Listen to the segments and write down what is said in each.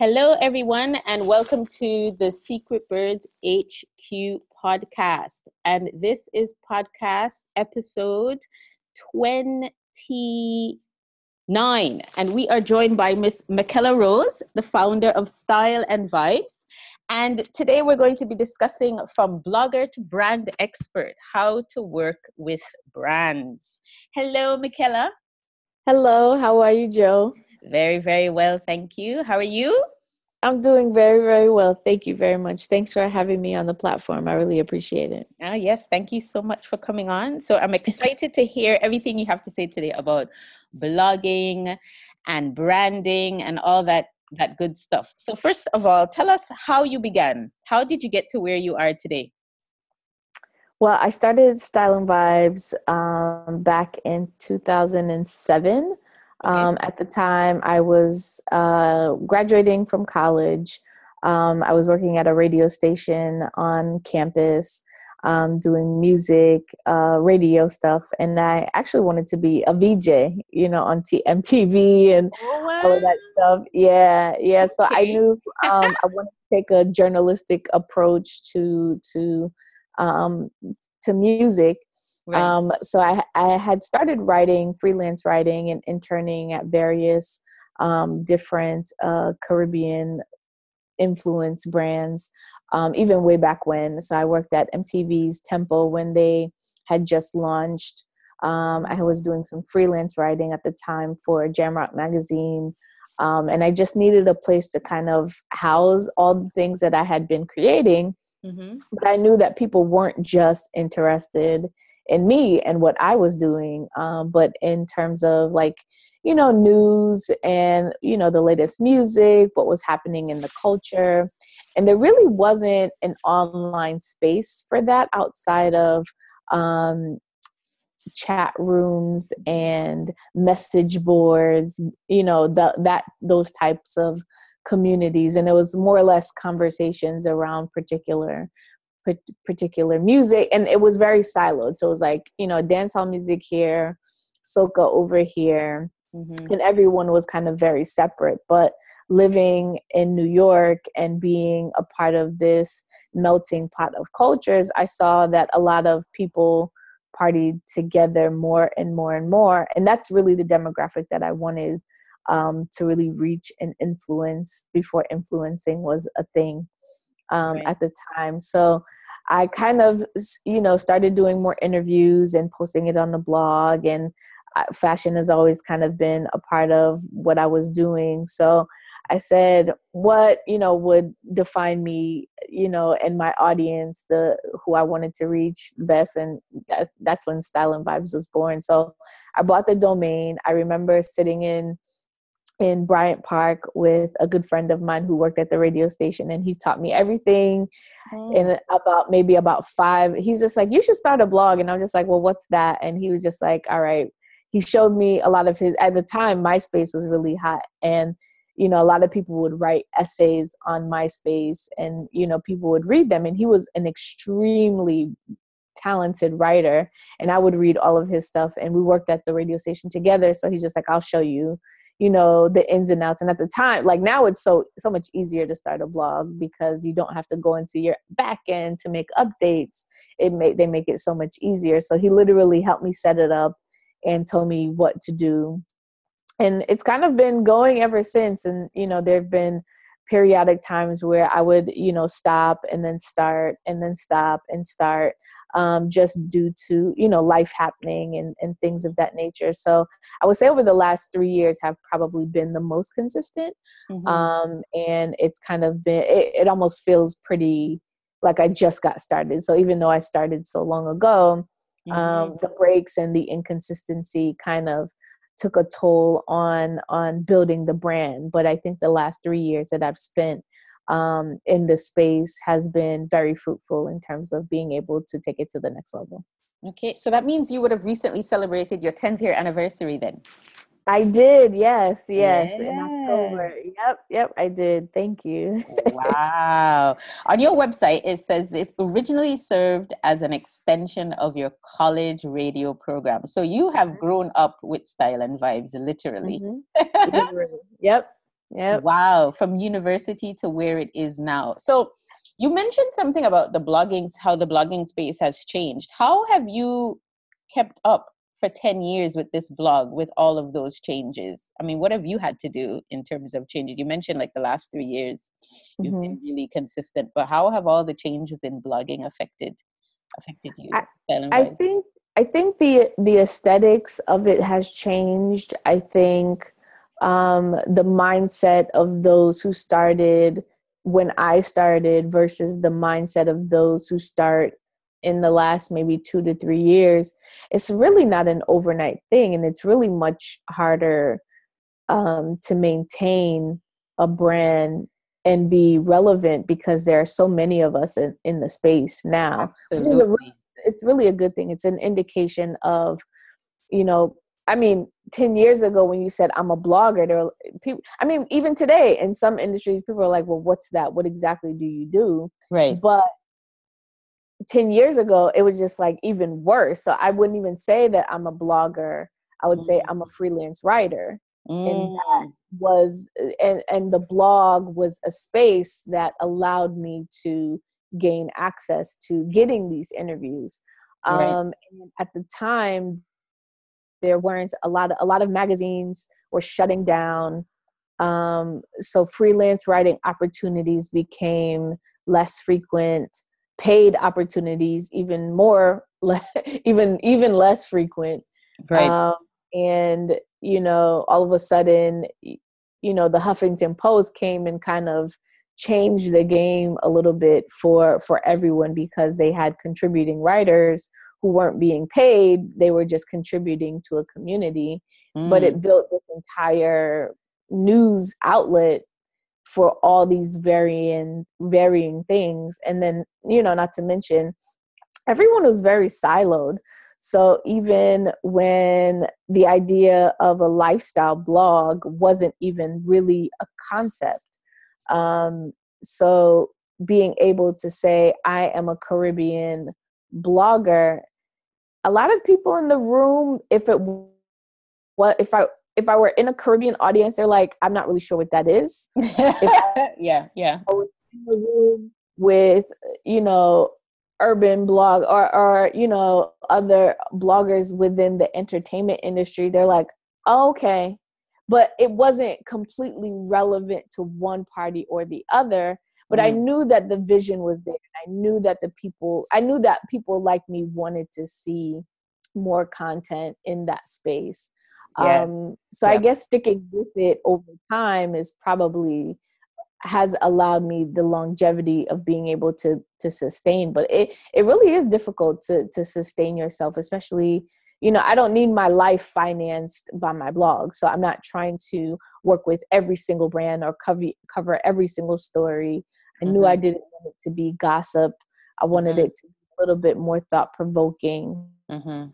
Hello, everyone, and welcome to the Secret Birds HQ podcast. And this is podcast episode 29. And we are joined by Miss Michaela Rose, the founder of Style and Vibes. And today we're going to be discussing from blogger to brand expert how to work with brands. Hello, Michaela. Hello, how are you, Joe? Very, very well. Thank you. How are you? I'm doing very, very well. Thank you very much. Thanks for having me on the platform. I really appreciate it. Ah, yes. Thank you so much for coming on. So I'm excited to hear everything you have to say today about blogging and branding and all that that good stuff. So first of all, tell us how you began. How did you get to where you are today? Well, I started Style and Vibes um, back in 2007. Um, at the time, I was uh, graduating from college. Um, I was working at a radio station on campus, um, doing music, uh, radio stuff, and I actually wanted to be a VJ, you know, on T- MTV and oh, all of that stuff. Yeah, yeah. So okay. I knew um, I wanted to take a journalistic approach to to um, to music Right. Um, so I, I had started writing, freelance writing, and interning at various um, different uh, Caribbean influence brands, um, even way back when. So I worked at MTV's Tempo when they had just launched. Um, I was doing some freelance writing at the time for Jamrock magazine. Um, and I just needed a place to kind of house all the things that I had been creating. Mm-hmm. But I knew that people weren't just interested in me and what I was doing, um, but in terms of like, you know, news and, you know, the latest music, what was happening in the culture. And there really wasn't an online space for that outside of um, chat rooms and message boards, you know, the, that those types of communities. And it was more or less conversations around particular particular music and it was very siloed. So it was like you know dancehall music here soca over here mm-hmm. and everyone was kind of very separate. But living in new york and being a part of this melting pot of cultures i saw that a lot of people partied together more and more and more. And that's really the demographic that i wanted um, to really reach and influence before influencing was a thing um, right. at the time. So I kind of, you know, started doing more interviews and posting it on the blog. And uh, fashion has always kind of been a part of what I was doing. So I said, what, you know, would define me, you know, and my audience, the who I wanted to reach best. And that, that's when Style and Vibes was born. So I bought the domain. I remember sitting in in Bryant Park with a good friend of mine who worked at the radio station and he taught me everything oh. in about maybe about five. He's just like you should start a blog. And I'm just like well what's that? And he was just like all right. He showed me a lot of his at the time MySpace was really hot and you know a lot of people would write essays on MySpace and you know people would read them and he was an extremely talented writer and I would read all of his stuff and we worked at the radio station together so he's just like I'll show you you know the ins and outs. And at the time like now it's so so much easier to start a blog because you don't have to go into your back end to make updates. It make they make it so much easier. So he literally helped me set it up and told me what to do. And it's kind of been going ever since. And you know there've been periodic times where i would you know stop and then start and then stop and start um, just due to you know life happening and, and things of that nature so i would say over the last three years have probably been the most consistent mm-hmm. um, and it's kind of been it, it almost feels pretty like i just got started so even though i started so long ago um, mm-hmm. um, the breaks and the inconsistency kind of took a toll on on building the brand but i think the last three years that i've spent um, in this space has been very fruitful in terms of being able to take it to the next level. Okay, so that means you would have recently celebrated your 10th year anniversary then. I did, yes, yes, yeah. in October. Yep, yep, I did. Thank you. wow. On your website, it says it originally served as an extension of your college radio program. So you have mm-hmm. grown up with Style and Vibes, literally. Mm-hmm. literally. Yep, Yeah. Wow. From university to where it is now. So you mentioned something about the blogging, how the blogging space has changed. How have you kept up for 10 years with this blog with all of those changes i mean what have you had to do in terms of changes you mentioned like the last three years you've mm-hmm. been really consistent but how have all the changes in blogging affected affected you I, I think i think the the aesthetics of it has changed i think um the mindset of those who started when i started versus the mindset of those who start in the last maybe two to three years, it's really not an overnight thing. And it's really much harder um, to maintain a brand and be relevant because there are so many of us in, in the space now. Really, it's really a good thing. It's an indication of, you know, I mean, 10 years ago when you said I'm a blogger, there were people, I mean, even today in some industries, people are like, well, what's that? What exactly do you do? Right. But 10 years ago it was just like even worse so i wouldn't even say that i'm a blogger i would mm. say i'm a freelance writer mm. and that mm. was and and the blog was a space that allowed me to gain access to getting these interviews right. um at the time there weren't a lot of a lot of magazines were shutting down. Um so freelance writing opportunities became less frequent. Paid opportunities even more even even less frequent. Right. Um, and you know all of a sudden you know the huffington post came and kind of changed the game a little bit for for everyone because they had contributing writers who weren't being paid they were just contributing to a community. Mm. but it built this entire news outlet for all these varying varying things. And then you know not to mention everyone was very siloed. So even when the idea of a lifestyle blog wasn't even really a concept um, so being able to say i am a caribbean blogger a lot of people in the room if it what if i if I were in a Caribbean audience, they're like, I'm not really sure what that is. yeah, yeah. with you know urban blog or or you know other bloggers within the entertainment industry, they're like, oh, okay, but it wasn't completely relevant to one party or the other. But mm. I knew that the vision was there. I knew that the people, I knew that people like me wanted to see more content in that space. Yeah. Um, so yeah. I guess sticking with it over time is probably has allowed me the longevity of being able to to sustain. But it it really is difficult to to sustain yourself, especially you know I don't need my life financed by my blog, so I'm not trying to work with every single brand or cover cover every single story. I mm-hmm. knew I mm-hmm. didn't want it to be gossip. I wanted mm-hmm. it to be a little bit more thought provoking. Mm-hmm.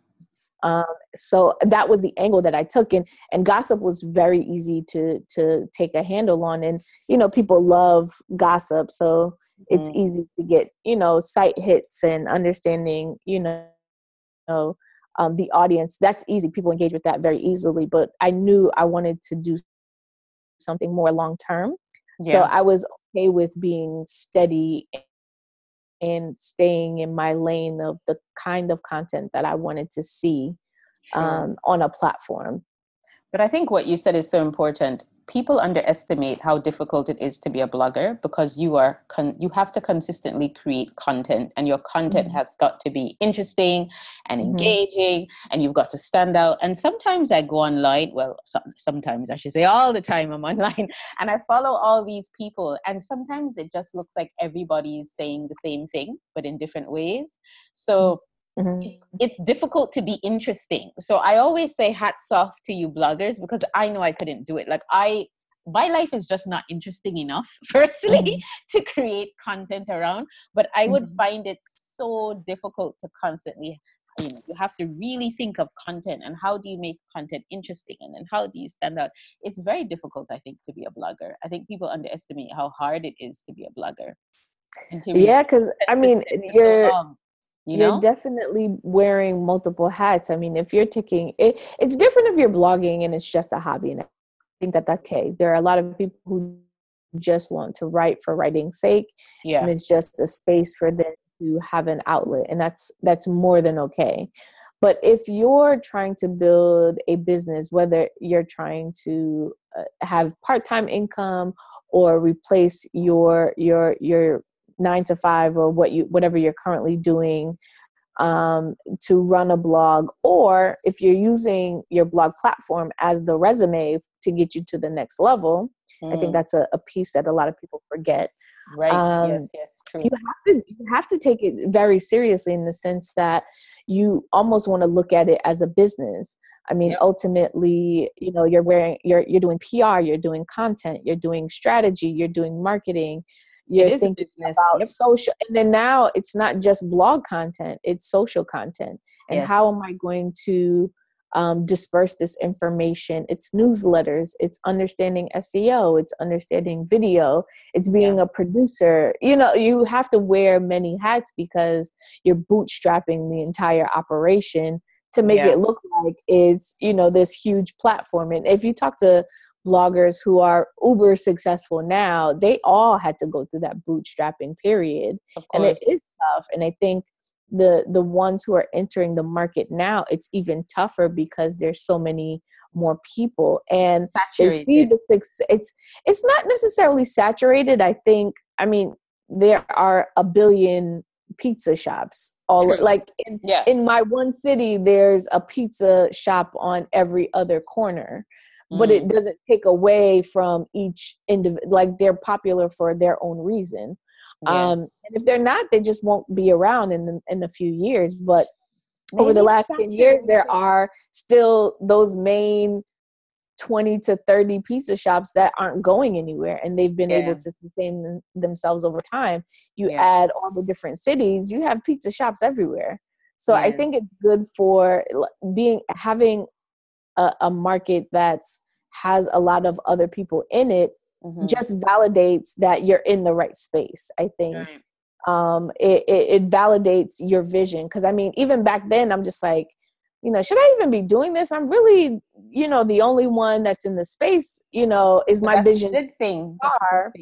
Um, so that was the angle that I took, and and gossip was very easy to to take a handle on, and you know people love gossip, so it's mm-hmm. easy to get you know site hits and understanding you know, you know um, the audience. That's easy; people engage with that very easily. But I knew I wanted to do something more long term, yeah. so I was okay with being steady and staying in my lane of the kind of content that I wanted to see sure. um, on a platform. But I think what you said is so important people underestimate how difficult it is to be a blogger because you are con- you have to consistently create content and your content mm-hmm. has got to be interesting and mm-hmm. engaging and you've got to stand out and sometimes i go online well so- sometimes i should say all the time i'm online and i follow all these people and sometimes it just looks like everybody is saying the same thing but in different ways so Mm-hmm. It's, it's, difficult to be interesting. So I always say hats off to you bloggers because I know I couldn't do it. Like I my life is just not interesting enough firstly mm-hmm. to create content around, but I would mm-hmm. find it so difficult to constantly you know you have to really think of content and how do you make content interesting and then how do you stand out it's very difficult i think to be a blogger i think people underestimate how hard it is to be a blogger yeah because i mean you're so you you're definitely wearing multiple hats i mean if you're taking it it's different if you're blogging and it's just a hobby and I think that that's okay. There are a lot of people who just want to write for writing's sake. Yeah. And it's just a space for them to have an outlet. And that's that's more than okay. But if you're trying to build a business, whether you're trying to uh, have part-time income or replace your your your nine to five or what you whatever you're currently doing um, to run a blog, or if you're using your blog platform as the resume to get you to the next level, mm. I think mm. that's a, a, piece that a lot of people forget. Right. Um, yes. Yes. True. You have to you have to take it very seriously in the sense that you almost want to look at it as a business. I mean, yep. ultimately, you know, you're wearing you're you're doing PR, you're doing content, you're doing strategy, you're doing marketing, you're thinking about yep. social and then now it's not just blog content it's social content and yes. how am i going to um, disperse this information it's newsletters it's understanding seo it's understanding video it's being a producer you know you have to wear many hats because you're bootstrapping the entire operation to make yeah. it look like it's you know this huge platform and if you talk to bloggers who are uber successful now, they all had to go through that bootstrapping period. And it is tough. And I think the the ones who are entering the market now, it's even tougher because there's so many more people and saturated. they see the six it's it's not necessarily saturated i think i mean there are a billion pizza shops all True. like in, yeah. in my one city there's a pizza shop on every other corner but it mm. doesn't take away from each individual like they're popular for their own reason yeah. um and if they're not they just won't be around in in a few years but Maybe over the last 10 years there are still those main 20 to 30 pizza shops that aren't going anywhere and they've been yeah. able to sustain themselves over time you yeah. add all the different cities you have pizza shops everywhere so yeah. i think it's good for being having a, a market that has a lot of other people in it mm-hmm. just validates that you're in the right space i think right. um it, it, it validates your vision because i mean even back then i'm just like you know should i even be doing this i'm really you know the only one that's in the space you know is my vision good thing far,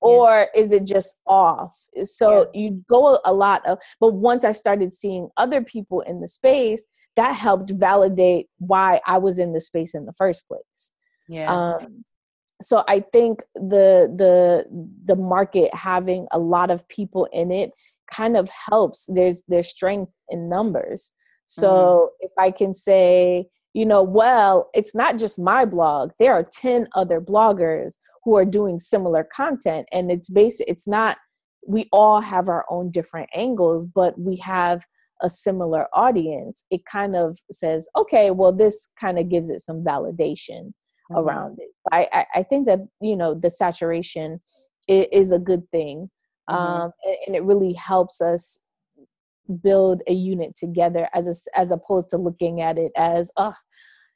or yeah. is it just off so yeah. you go a lot of but once i started seeing other people in the space that helped validate why I was in the space in the first place. Yeah. Um, so I think the the the market having a lot of people in it kind of helps. There's there's strength in numbers. So mm-hmm. if I can say, you know, well, it's not just my blog. There are 10 other bloggers who are doing similar content and it's basic it's not we all have our own different angles, but we have a similar audience, it kind of says, okay, well, this kind of gives it some validation mm-hmm. around it. I, I, I, think that, you know, the saturation is, is a good thing. Mm-hmm. Um, and, and, it really helps us build a unit together as a, as opposed to looking at it as, oh,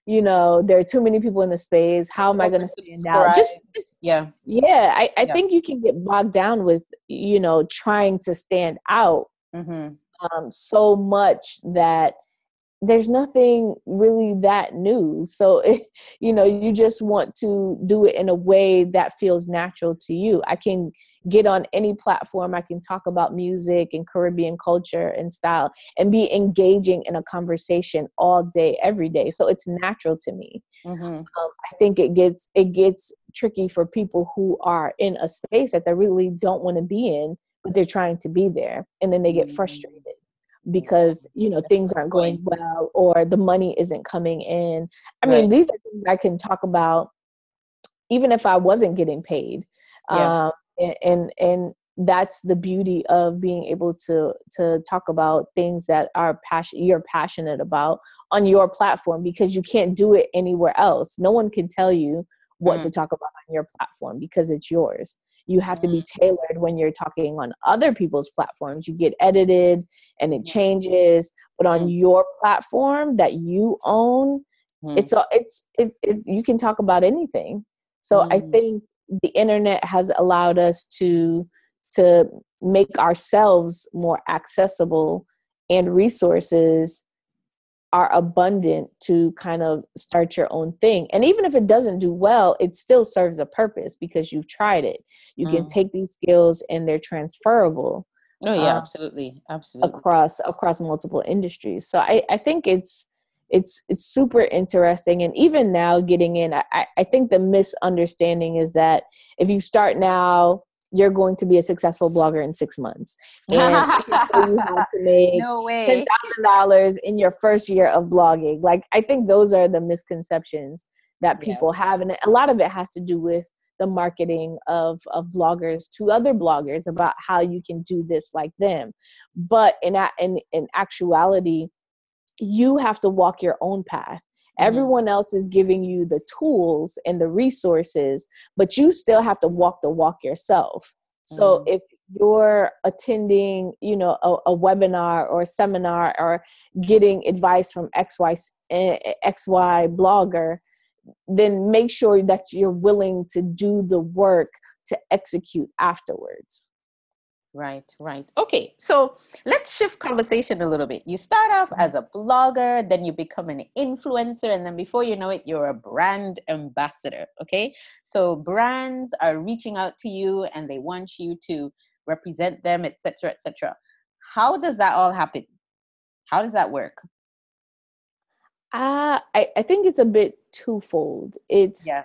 you know, there are too many people in the space. How am I going to stand out? Just, just, yeah, yeah. I, I yeah. think you can get bogged down with, you know, trying to stand out. Mm-hmm um, so much that there's nothing really that new. So, it, you know, you just want to do it in a way that feels natural to you. I can get on any platform, I can talk about music and Caribbean culture and style and be engaging in a conversation all day, every day. So it's natural to me. Mm-hmm. Um, I think it gets it gets tricky for people who are in a space that they really don't want to be in, but they're trying to be there, and then they get mm-hmm. frustrated because you know things aren't going well or the money isn't coming in i mean these are things i can talk about even if i wasn't getting paid yeah. um, and, and and that's the beauty of being able to to talk about things that are passion you're passionate about on your platform because you can't do it anywhere else no one can tell you what mm. to talk about on your platform because it's yours you have to be mm. tailored when you're talking on other people's platforms. You get edited and it changes but on your platform that you own mm. it's it's it, it, you can talk about anything. So i think the internet has allowed us to to make ourselves more accessible and resources are abundant to kind of start your own thing. And even if it doesn't do well, it still serves a purpose because you've tried it. You mm. can take these skills and they're transferable. Oh yeah, um, absolutely. Absolutely. Across across multiple industries. So I, I think it's it's it's super interesting and even now getting in I, I think the misunderstanding is that if you start now you're going to be a successful blogger in six months. And you have to make no ten thousand dollars in your first year of blogging. Like I think those are the misconceptions that people yeah. have, and a lot of it has to do with the marketing of of bloggers to other bloggers about how you can do this like them. But in in in actuality, you have to walk your own path Mm-hmm. Everyone else is giving you the tools and the resources, but you still have to walk the walk yourself. So mm-hmm. if you're attending, you know, a, a, webinar or a seminar or getting advice from XY XY blogger, then make sure that you're willing to do the work to execute afterwards. Right, right. Okay, so let's shift conversation a little bit. You start off mm-hmm. as a blogger, then you become an influencer, and then before you know it, you're a brand ambassador. Okay, so brands are reaching out to you and they want you to represent them, etc., etc. How does that all happen? How does that work? Uh, I, I think it's a bit twofold. It's yeah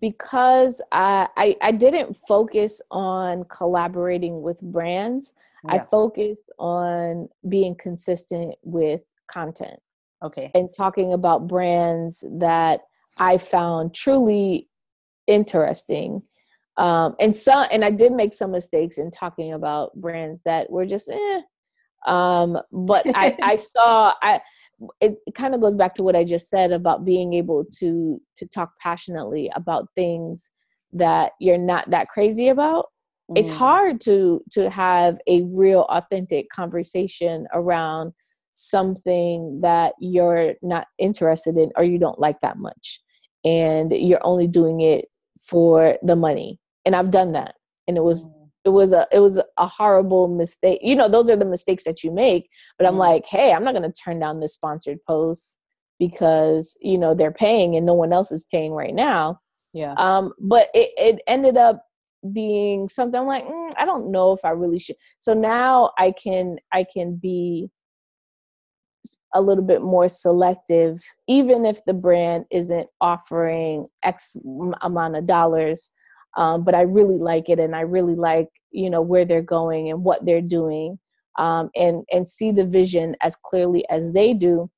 because I, I, I didn't focus on collaborating with brands. Yeah. I focused on being consistent with content. Okay. And talking about brands that I found truly interesting. Um, and some and I did make some mistakes in talking about brands that were just eh. Um, but I, I saw I it, it kind of goes back to what I just said about being able to to talk passionately about things that you're not that crazy about. Mm. It's hard to to have a real authentic conversation around something that you're not interested in or you don't like that much and you're only doing it for the money. And I've done that and it was it was a it was a horrible mistake. You know those are the mistakes that you make but i'm mm-hmm. like hey i'm not going to turn down this sponsored post because you know they're paying and no one else is paying right now. Yeah. Um but it, it ended up being something I'm like mm, i don't know if i really should so now i can i can be a little bit more selective even if the brand isn't offering x amount of dollars um, but I really like it, and I really like you know where they're going and what they're doing, um, and and see the vision as clearly as they do.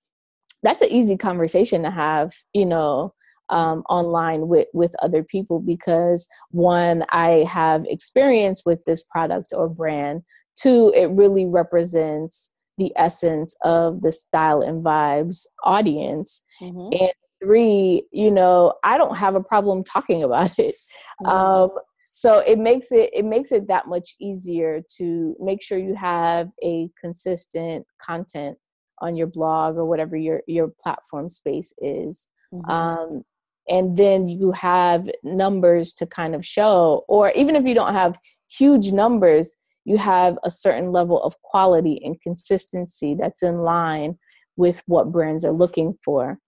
That's an easy conversation to have, you know, um, online with with other people because one, I have experience with this product or brand. Two, it really represents the essence of the style and vibes audience. Mm-hmm. And three, you know, I don't have a problem talking about it. Mm-hmm. Um, so it makes it it makes it that much easier to make sure you have a consistent content on your blog or whatever your your platform space is. Mm-hmm. Um, and then you have numbers to kind of show, or even if you don't have huge numbers, you have a certain level of quality and consistency that's in line with what brands are looking for.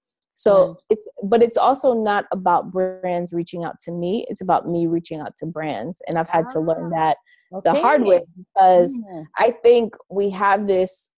So mm. it's but it's also not about brands reaching out to me. It's about me reaching out to brands. And I've had ah, to learn ah, that okay. the hard way because mm. I think we have this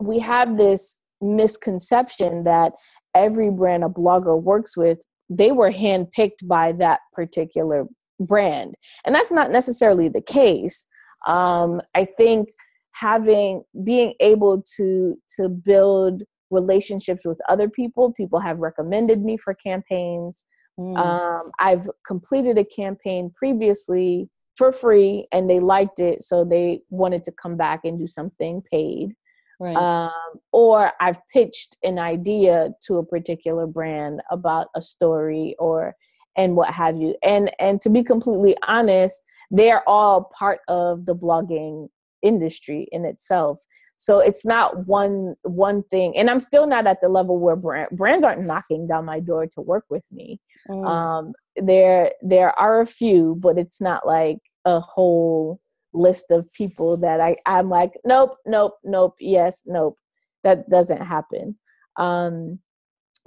we have this misconception that every brand a blogger works with, they were handpicked by that particular brand. And that's not necessarily the case. Um, I think having being able to to build relationships with other people. People have recommended me for campaigns. Mm. Um, I've completed a campaign previously for free and they liked it, so they wanted to come back and do something paid. Right. Um, or I've pitched an idea to a particular brand about a story or and what have you. And and to be completely honest, they're all part of the blogging industry in itself. So it's not one one thing and i'm still not at the level where brand, brands aren't knocking down my door to work with me. Mm. um there there are a few but it's not like a whole list of people that i i'm like nope nope nope yes nope that doesn't happen. Um,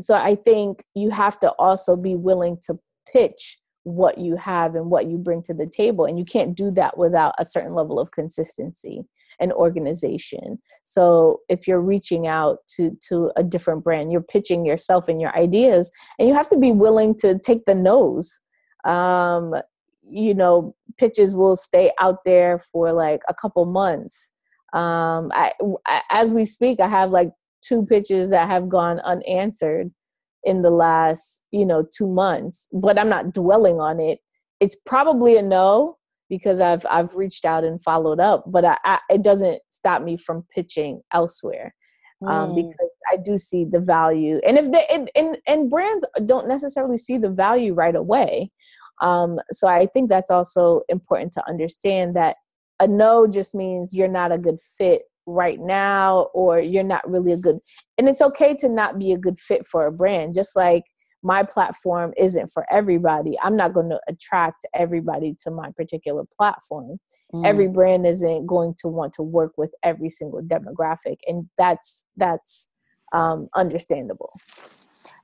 so I think you have to also be willing to pitch what you have and what you bring to the table. And you can't do that without a certain level of consistency and organization. So if you're reaching out to to a different brand, you're pitching yourself and your ideas, and you have to be willing to take the nose. Um, you know, pitches will stay out there for like a couple months. Um, I, as we speak, I have like two pitches that have gone unanswered in the last you know two months but i'm not dwelling on it it's probably a no because i've i've reached out and followed up but I, I it doesn't stop me from pitching elsewhere mm. um, hmm. because i do see the value and if they and, and, and brands don't necessarily see the value right away um, so i think that's also important to understand that a no just means you're not a good fit right now or you're not really a good and it's okay to not be a good fit for a brand just like my platform isn't for everybody. I'm not going to attract everybody to my particular platform. Mm. every brand isn't going to want to work with every single demographic and that's that's um, understandable.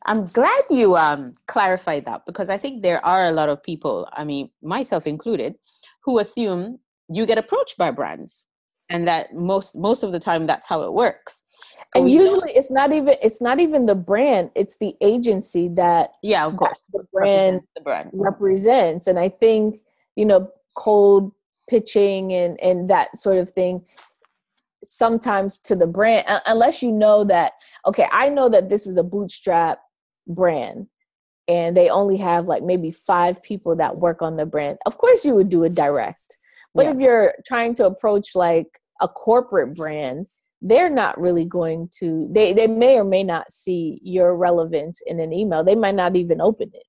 I'm glad you um, clarified that because i think there are a lot of people i mean myself included who assume you get approached by brands and that most most of the time that's how it works. Oh, and usually it's not even it's not even the brand it's the agency that yeah of course. the brand represents the brand. represents. And i think you know cold pitching and and that sort of thing sometimes to the brand unless you know that okay i know that this is a bootstrap brand and they only have like maybe five people that work on the brand. Of course you would do it direct. But yeah. if you're trying to approach like a corporate brand, they're not really going to they they may or may not see your relevance in an email. They might not even open it.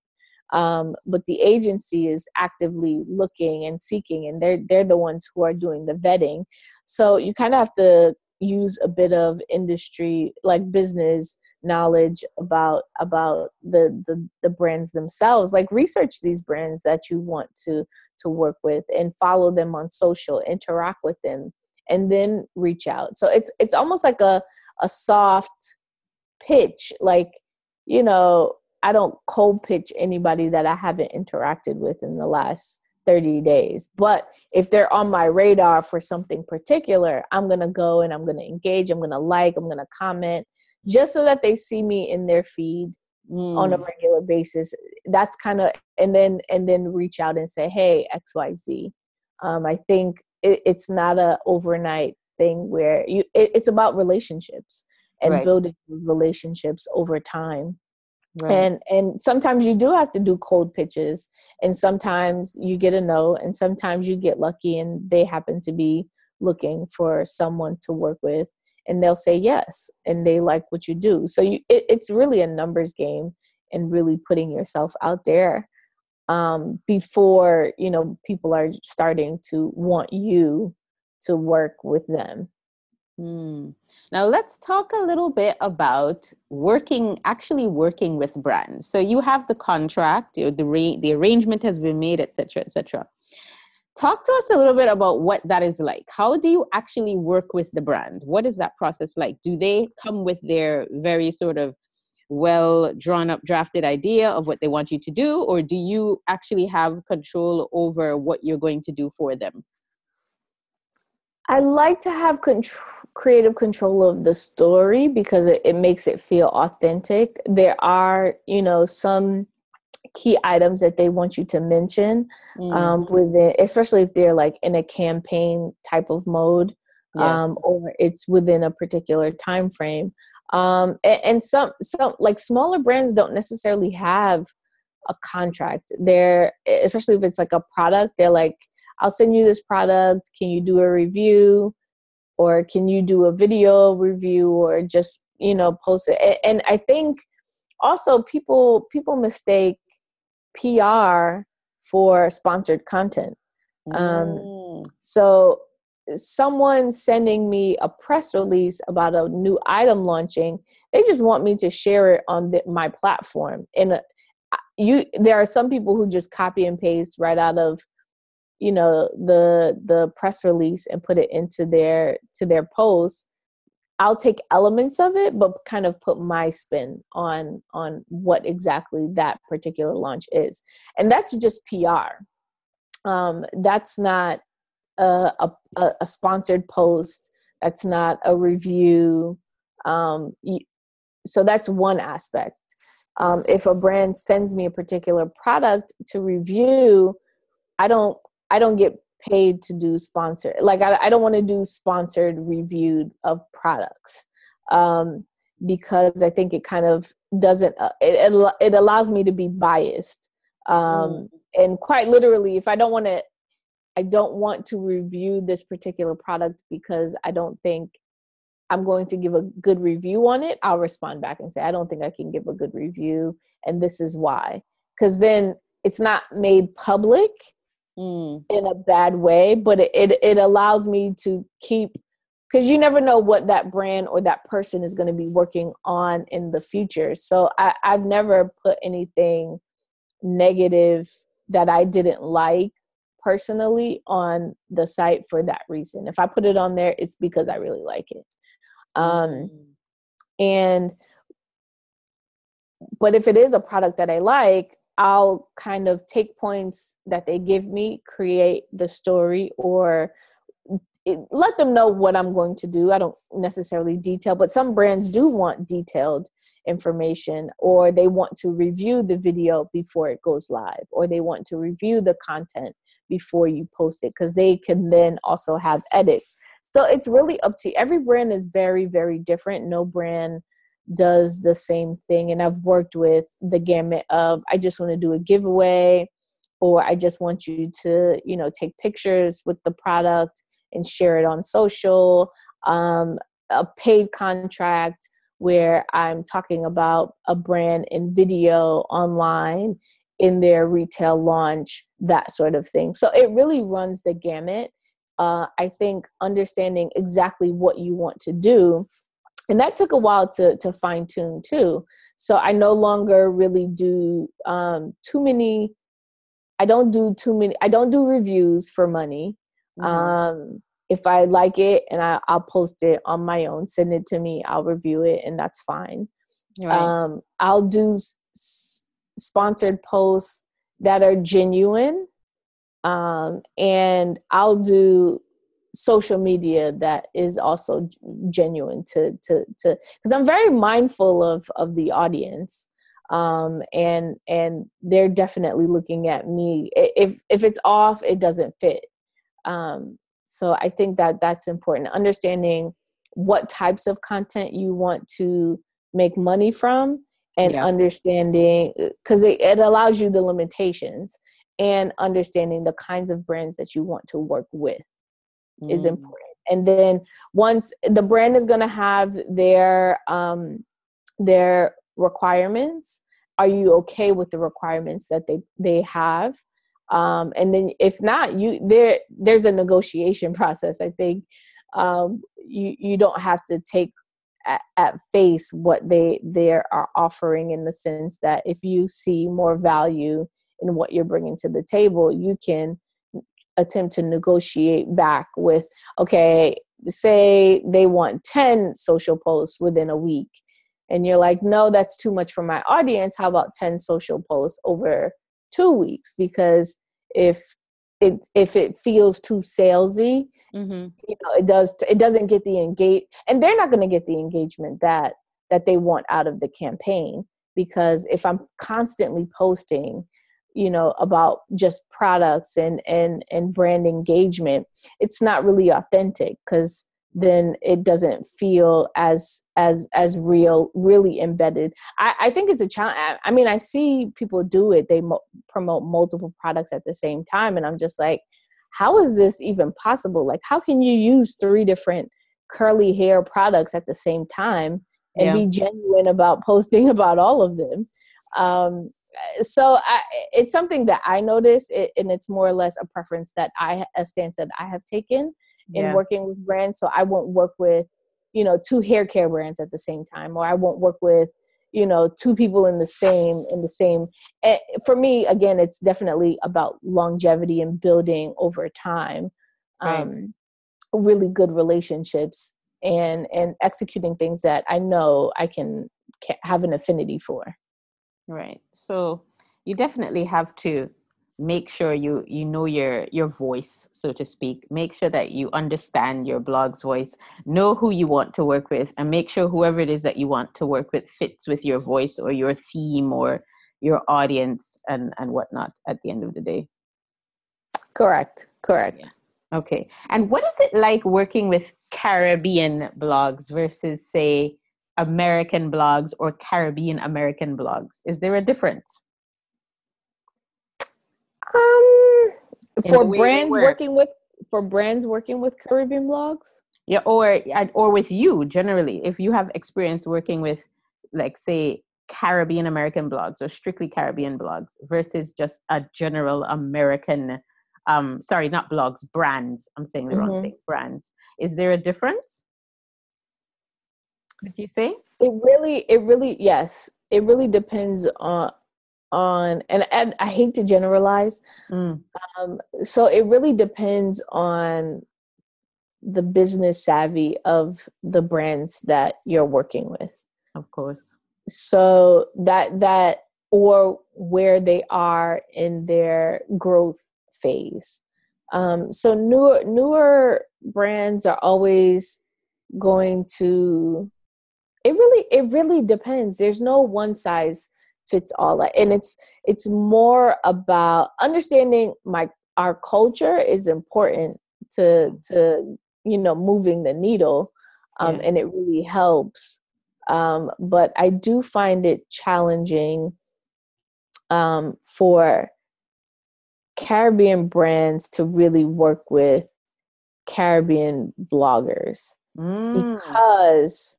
Um, but the agency is actively looking and seeking and they're they're the ones who are doing the vetting. So you kind of have to use a bit of industry like business knowledge about about the, the the brands themselves like research these brands that you want to to work with and follow them on social interact with them and then reach out so it's it's almost like a a soft pitch like you know i don't cold pitch anybody that i haven't interacted with in the last 30 days but if they're on my radar for something particular i'm going to go and i'm going to engage i'm going to like i'm going to comment just so that they see me in their feed mm. on a mm. regular basis that's kind of and then and then reach out and say hey xyz um, i think it, it's not a overnight thing where you it, it's about relationships and right. building those relationships over time right. and and sometimes you do have to do cold pitches and sometimes you get a no and sometimes you get lucky and they happen to be looking for someone to work with and they'll say yes and they like what you do so you, it, it's really a numbers game and really putting yourself out there um, before you know people are starting to want you to work with them. Mm. now let's talk a little bit about working actually working with brands. So you have the contract you know, the, the arrangement has been made etc etc talk to us a little bit about what that is like. How do you actually work with the brand? What is that process like? Do they come with their very sort of well drawn up drafted idea of what they want you to do or do you actually have control over what you're going to do for them i like to have control creative control of the story because it, it makes it feel authentic there are you know some key items that they want you to mention mm. um, within, especially if they're like in a campaign type of mode yeah. um, or it's within a particular time frame. Um, and, and some some like smaller brands don't necessarily have a contract. They're especially if it's like a product. They're like, I'll send you this product. Can you do a review? Or can you do a video review or just you know post it? And I think also people people mistake PR for sponsored content. Um, mm. So, someone sending me a press release about a new item launching, they just want me to share it on the, my platform. And you, there are some people who just copy and paste right out of, you know, the the press release and put it into their to their post. I'll take elements of it, but kind of put my spin on on what exactly that particular launch is, and that's just PR. Um, that's not a, a, a sponsored post. That's not a review. Um, so that's one aspect. Um, if a brand sends me a particular product to review, I don't I don't get paid to do sponsored. Like I, I don't want to do sponsored reviewed of products um, because I think it kind of doesn't. Uh, it it allows me to be biased. Um, mm. And quite literally, if I don't want to, I don't want to review this particular product because I don't think I'm going to give a good review on it. I'll respond back and say I don't think I can give a good review, and this is why. Because then it's not made public mm. in a bad way, but it, it, it allows me to keep because you never know what that brand or that person is going to be working on in the future. So I, I've never put anything negative that I didn't like personally on the site for that reason. If I put it on there, it's because I really like it. Um, mm. and but if it is a product that I like, I'll kind of take points that they give me, create the story, or it, let them know what I'm going to do. I don't necessarily detail, but some brands do want detailed information, or they want to review the video before it goes live, or they want to review the content before you post it because they can then also have edits. So it's really up to you. Every brand is very, very different. No brand does the same thing and i've worked with the gamut of i just want to do a giveaway or i just want you to you know take pictures with the product and share it on social um, a paid contract where i'm talking about a brand in video online in their retail launch that sort of thing. So it really runs the gamut uh, i think understanding exactly what you want to do. And that took a while to to fine tune too. So i no longer really do um too many i don't do too many i don't do reviews for money. Mm-hmm. um if i like it and I, i'll post it on my own send it to me i'll review it and that's fine. Right. um i'll do s- sponsored posts that are genuine um and i'll do social media that is also genuine to to to because i'm very mindful of of the audience um and and they're definitely looking at me. If if it's off it doesn't fit. Um so i think that that's important. Understanding what types of content you want to make money from and yeah. understanding because it, it allows you the limitations and understanding the kinds of brands that you want to work with mm. is important and then once the brand is going to have their um their requirements are you okay with the requirements that they they have um and then if not you there there's a negotiation process i think um you you don't have to take at, at face what they they are offering in the sense that if you see more value in what you're bringing to the table you can attempt to negotiate back with okay say they want 10 social posts within a week and you're like no that's too much for my audience. How about 10 social posts over two weeks? Because if it if it feels too salesy mm-hmm. you know it does it doesn't get the engage and they're not going to get the engagement that that they want out of the campaign because if i'm constantly posting you know about just products and and and brand engagement it's not really authentic because then it doesn't feel as as as real really embedded i i think it's a challenge i mean i see people do it they mo- promote multiple products at the same time and i'm just like how is this even possible like how can you use three different curly hair products at the same time and yeah. be genuine about posting about all of them um so I, it's something that I notice, it, and it's more or less a preference that I, a stance that I have taken in yeah. working with brands. So I won't work with, you know, two hair care brands at the same time, or I won't work with, you know, two people in the same in the same. Eh, for me, again, it's definitely about longevity and building over time, right. um, really good relationships and and executing things that I know I can, can have an affinity for. Right. So you definitely have to make sure you you know your your voice so to speak. Make sure that you understand your blog's voice. Know who you want to work with and make sure whoever it is that you want to work with fits with your voice or your theme or your audience and and whatnot at the end of the day. Correct. Correct. Yeah. okay. And what is it like working with caribbean blogs versus say american blogs or caribbean american blogs? Is there a difference um, for brands working with for brands working with Caribbean blogs. Yeah, or or with you generally, if you have experience working with, like, say, Caribbean American blogs or strictly Caribbean blogs versus just a general American, um, sorry, not blogs, brands. I'm saying the mm-hmm. wrong thing. Brands. Is there a difference? Would you say? It really, it really, yes, it really depends on on and, and i hate to generalize mm. um, so it really depends on the business savvy of the brands that you're working with. Of course. So that that or where they are in their growth phase. Um, so newer newer brands are always going to it really it really depends. There's no one size fits all and it's it's more about understanding my our culture is important to to you know moving the needle um, yeah. and it really helps um, but i do find it challenging um, for caribbean brands to really work with caribbean bloggers mm. because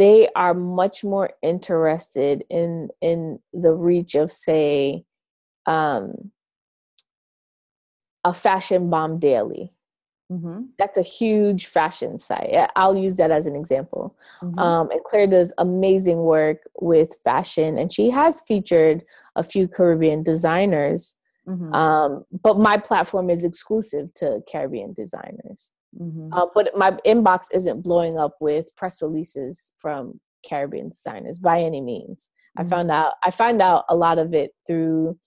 they are much more interested in in the reach of say um, a fashion bomb daily mm-hmm. that's a huge fashion site i'll use that as an example mm-hmm. um, and claire does amazing work with fashion and she has featured a few caribbean designers mm-hmm. um, but my platform is exclusive to caribbean designers Mm-hmm. Uh, but my inbox isn't blowing up with press releases from Caribbean designers by any means. Mm-hmm. I found out I find out a lot of it through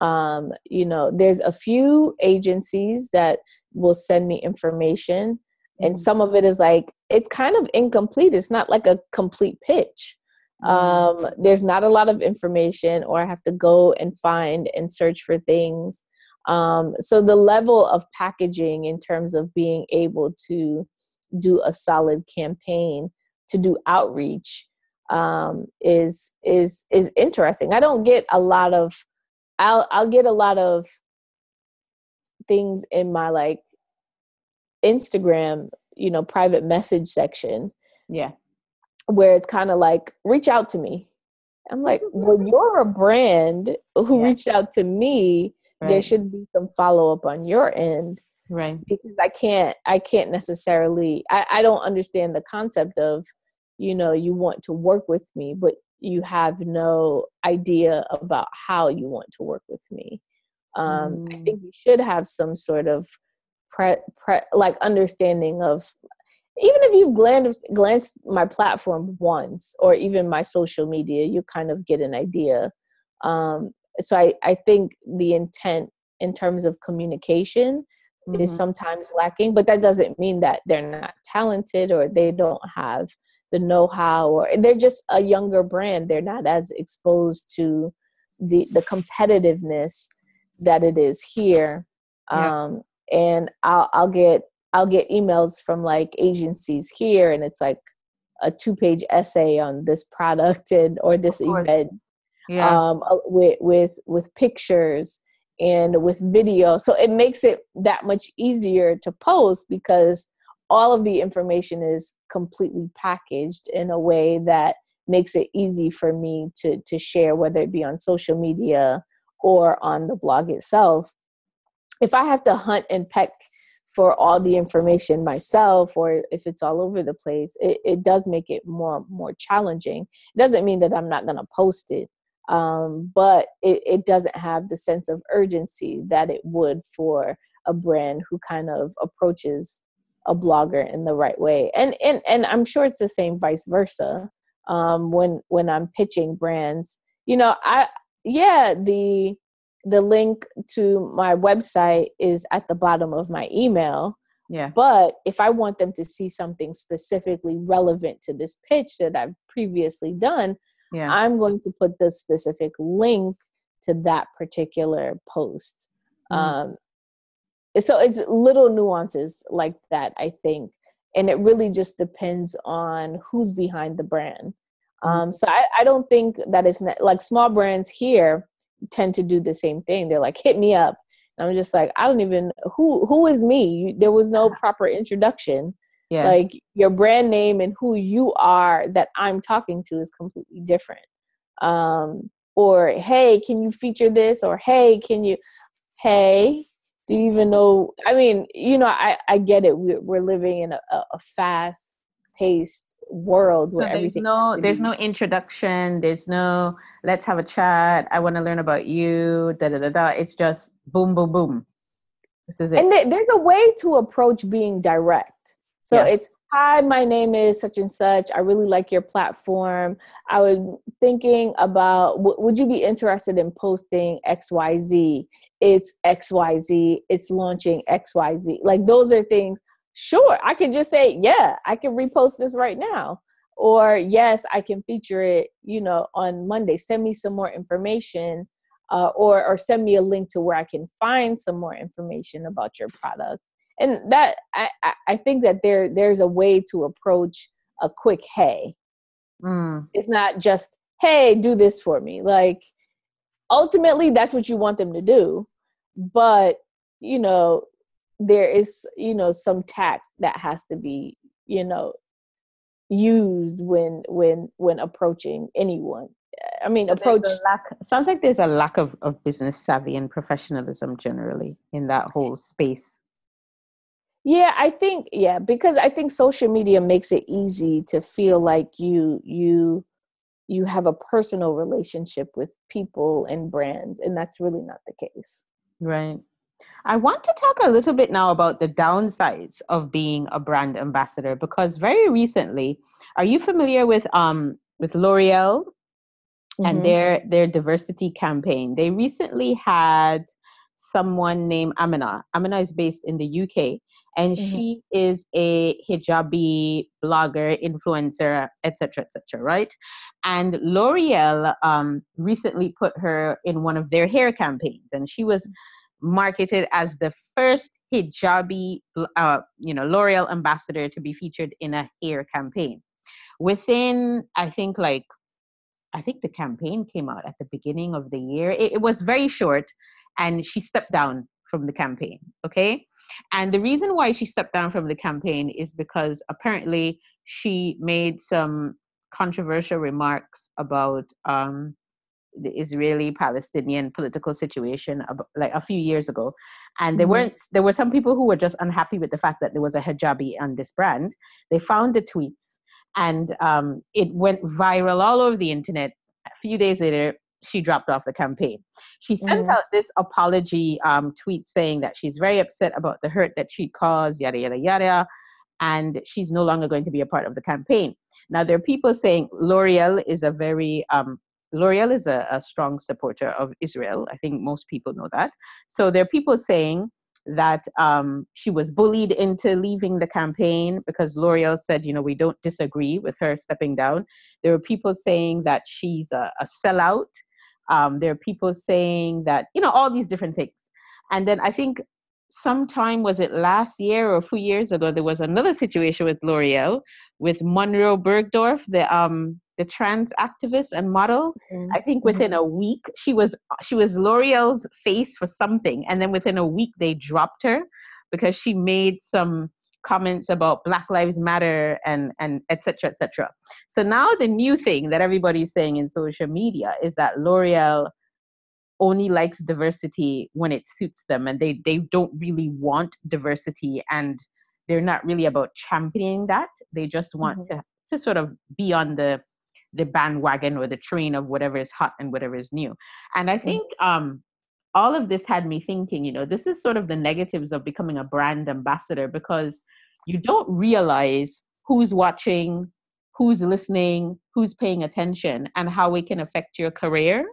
um, you know, there's a few agencies that will send me information mm-hmm. and some of it is like it's kind of incomplete. It's not like a complete pitch. Mm-hmm. Um, there's not a lot of information or I have to go and find and search for things um, so the level of packaging in terms of being able to do a solid campaign to do outreach um, is is is interesting. I don't get a lot of I'll I'll get a lot of things in my like Instagram, you know, private message section. Yeah. Where it's kind of like reach out to me. I'm like, well, you're a brand who yeah. reached out to me right. there should be some follow up on your end right because i can't i can't necessarily I, I don't understand the concept of you know you want to work with me but you have no idea about how you want to work with me um, mm. i think you should have some sort of pre, pre, like understanding of even if you've glanced, glanced my platform once or even my social media you kind of get an idea um, so I, I think the intent in terms of communication mm-hmm. is sometimes lacking but that doesn't mean that they're not talented or they don't have the know-how or they're just a younger brand they're not as exposed to the the competitiveness that it is here yeah. um and i'll i'll get i'll get emails from like agencies here and it's like a two page essay on this product and or this event yeah. um, with with with pictures and with video. So it makes it that much easier to post because all of the information is completely packaged in a way that makes it easy for me to to share whether it be on social media or on the blog itself if i have to hunt and peck for all the information myself or if it's all over the place it, it does make it more more challenging it doesn't mean that i'm not going to post it um, but it, it doesn't have the sense of urgency that it would for a brand who kind of approaches a blogger in the right way. And and and i'm sure it's the same vice versa um when when i'm pitching brands. You know i yeah the the link to my website is at the bottom of my email. Yeah. But if i want them to see something specifically relevant to this pitch that i've previously done yeah. I'm going to put the specific link to that particular post. Mm. um so it's little nuances like that i think and it really just depends on who's behind the brand. Mm. um so i, I don't think that it's not, like small brands here tend to do the same thing. They're like hit me up. And i'm just like i don't even who who is me? There was no proper introduction yeah. Like your brand name and who you are that i'm talking to is completely different. Um or hey can you feature this? or hey can you hey do you even know i mean you know i i get it. We're, we're living in a, a fast paced world so where there's everything no there's be- no introduction. There's no let's have a chat. I want to learn about you. Da da da da. It's just boom boom boom. This is it. And there- there's a way to approach being direct so Yeah. it's hi my name is such and such. I really like your platform. I was thinking about w- would you be interested in posting xyz it's xyz it's launching xyz like those are things sure i could just say yeah i can repost this right now. Or yes i can feature it you know on monday. Send me some more information uh, or or send me a link to where I can find some more information about your product. And that I, I- think that there there's a way to approach a quick hey. Mm. It's not just hey, do this for me. Like ultimately that's what you want them to do. But you know, there is, you know, some tact that has to be, you know, used when when when approaching anyone. I mean, approach lack, sounds like there's a lack of, of business savvy and professionalism generally in that whole space. Yeah, I think yeah, because I think social media makes it easy to feel like you you you have a personal relationship with people and brands and that's really not the case. Right. I want to talk a little bit now about the downsides of being a brand ambassador because very recently, are you familiar with um with L'Oreal and Mhm. their their diversity campaign? They recently had someone named Amina. Amina is based in the UK and Mhm. she is a hijabi blogger, influencer, etc., etc. right? And L'Oreal um, recently put her in one of their hair campaigns, and she was marketed as the first hijabi, uh, you know, L'Oreal ambassador to be featured in a hair campaign. Within, I think, like, I think the campaign came out at the beginning of the year. It, it was very short, and she stepped down from the campaign. Okay. And the reason why she stepped down from the campaign is because apparently she made some controversial remarks about um, the Israeli Palestinian political situation ab- like a few years ago. And there Mhm. weren't there were some people who were just unhappy with the fact that there was a hijabi on this brand. They found the tweets and um, it went viral all over the internet. A few days later, she dropped off the campaign. She sent Mhm. out this apology um, tweet saying that she's very upset about the hurt that she caused, yada, yada, yada, and she's no longer going to be a part of the campaign. Now, there are people saying L'Oreal is a very, um, L'Oreal is a, a strong supporter of Israel. I think most people know that. So there are people saying that um, she was bullied into leaving the campaign because L'Oreal said, you know, we don't disagree with her stepping down. There were people saying that she's a, a sellout. Um, there are people saying that, you know, all these different things. And then I think sometime, was it last year or a few years ago, there was another situation with L'Oreal with Monroe Bergdorf, the um the trans activist and model. Mhm. I think within a week she was she was L'Oreal's face for something, and then within a week they dropped her because she made some comments about Black Lives Matter and and etc. etc. So now the new thing that everybody's saying in social media is that L'Oreal only likes diversity when it suits them, and they they don't really want diversity, and they're not really about championing that. They just want Mhm. to to sort of be on the the bandwagon or the train of whatever is hot and whatever is new. And I think um, all of this had me thinking, you know, this is sort of the negatives of becoming a brand ambassador because you don't realize who's watching, who's listening, who's paying attention, and how it can affect your career.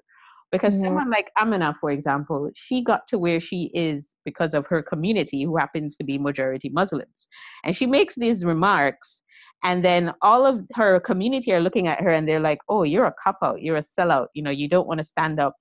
Because mm-hmm. someone like Amina, for example, she got to where she is because of her community, who happens to be majority Muslims. And she makes these remarks, and then all of her community are looking at her and they're like, oh, you're a cop out, you're a sellout, you know, you don't want to stand up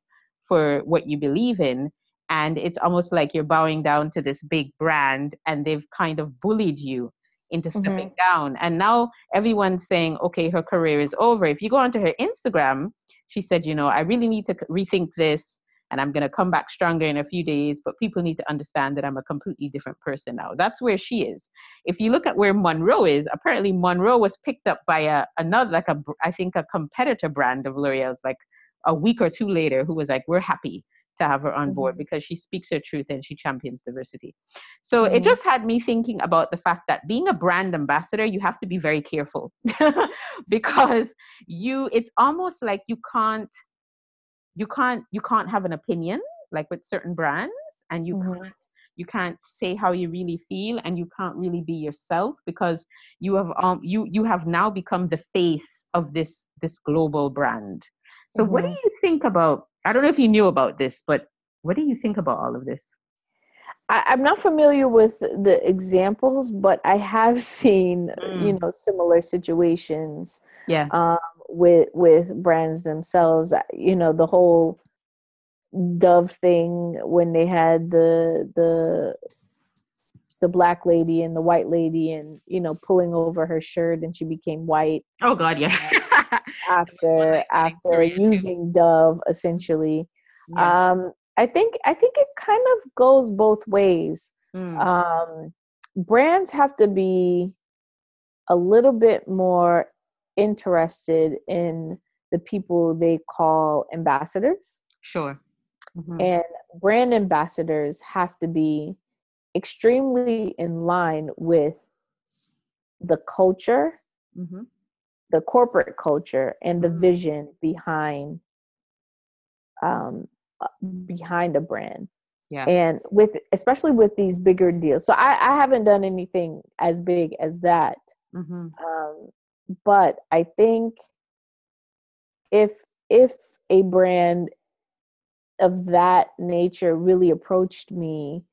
for what you believe in. And it's almost like you're bowing down to this big brand and they've kind of bullied you into stepping mm-hmm. down. And now everyone's saying, okay, her career is over. If you go onto her Instagram, she said, you know, I really need to rethink this and I'm going to come back stronger in a few days, but people need to understand that I'm a completely different person now. That's where she is. If you look at where Monroe is, apparently Monroe was picked up by a another like a I think a competitor brand of L'Oreal's like a week or two later who was like, "We're happy to have her on board mm-hmm. because she speaks her truth and she champions diversity. So mm-hmm. it just had me thinking about the fact that being a brand ambassador, you have to be very careful because you it's almost like you can't you can't you can't have an opinion like with certain brands and you mm-hmm. can't you can't say how you really feel and you can't really be yourself because you have um you you have now become the face of this this global brand so mm-hmm. what do mm-hmm. you think about I don't know if you knew about this, but what do you think about all of this? I, am not familiar with the examples, but I have seen mm. you know similar situations. Yeah. Um, with with brands themselves, you know the whole Dove thing when they had the the the black lady and the white lady and you know pulling over her shirt and she became white. Oh God, yeah. after after using Dove essentially. Yeah. Um, I think I think it kind of goes both ways. Mm. Um, brands have to be a little bit more interested in the people they call ambassadors. Sure. Mm-hmm. And brand ambassadors have to be extremely in line with the culture mm-hmm the corporate culture and the mm-hmm. vision behind um, uh, behind a brand. Yeah. And with especially with these bigger deals. So I, I haven't done anything as big as that. Mm-hmm. Um, but I think if if a brand of that nature really approached me,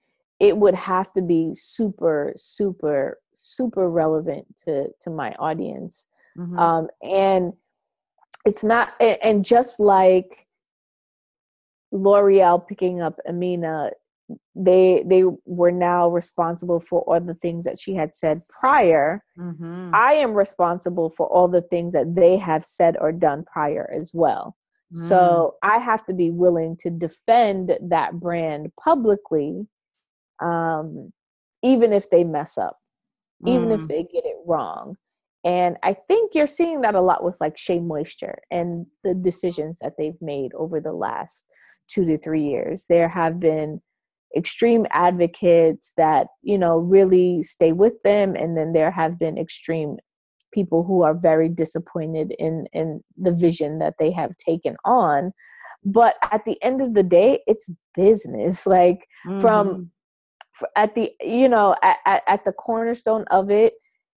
it would have to be super, super, super relevant to to my audience Mm-hmm. Um, and it's not, and just like L'Oreal picking up Amina, they they were now responsible for all the things that she had said prior. Mm-hmm. I am responsible for all the things that they have said or done prior as well. Mm. So I have to be willing to defend that brand publicly, um, even if they mess up, mm. even if mm. they get it wrong. And I think you're seeing that a lot with like Shea Moisture and the decisions that they've made over the last two to three years. There have been extreme advocates that, you know, really stay with them. And then there have been extreme people who are very disappointed in, in the vision that they have taken on. But at the end of the day, it's business. Like mm-hmm. from at the, you know, at, at the cornerstone of it,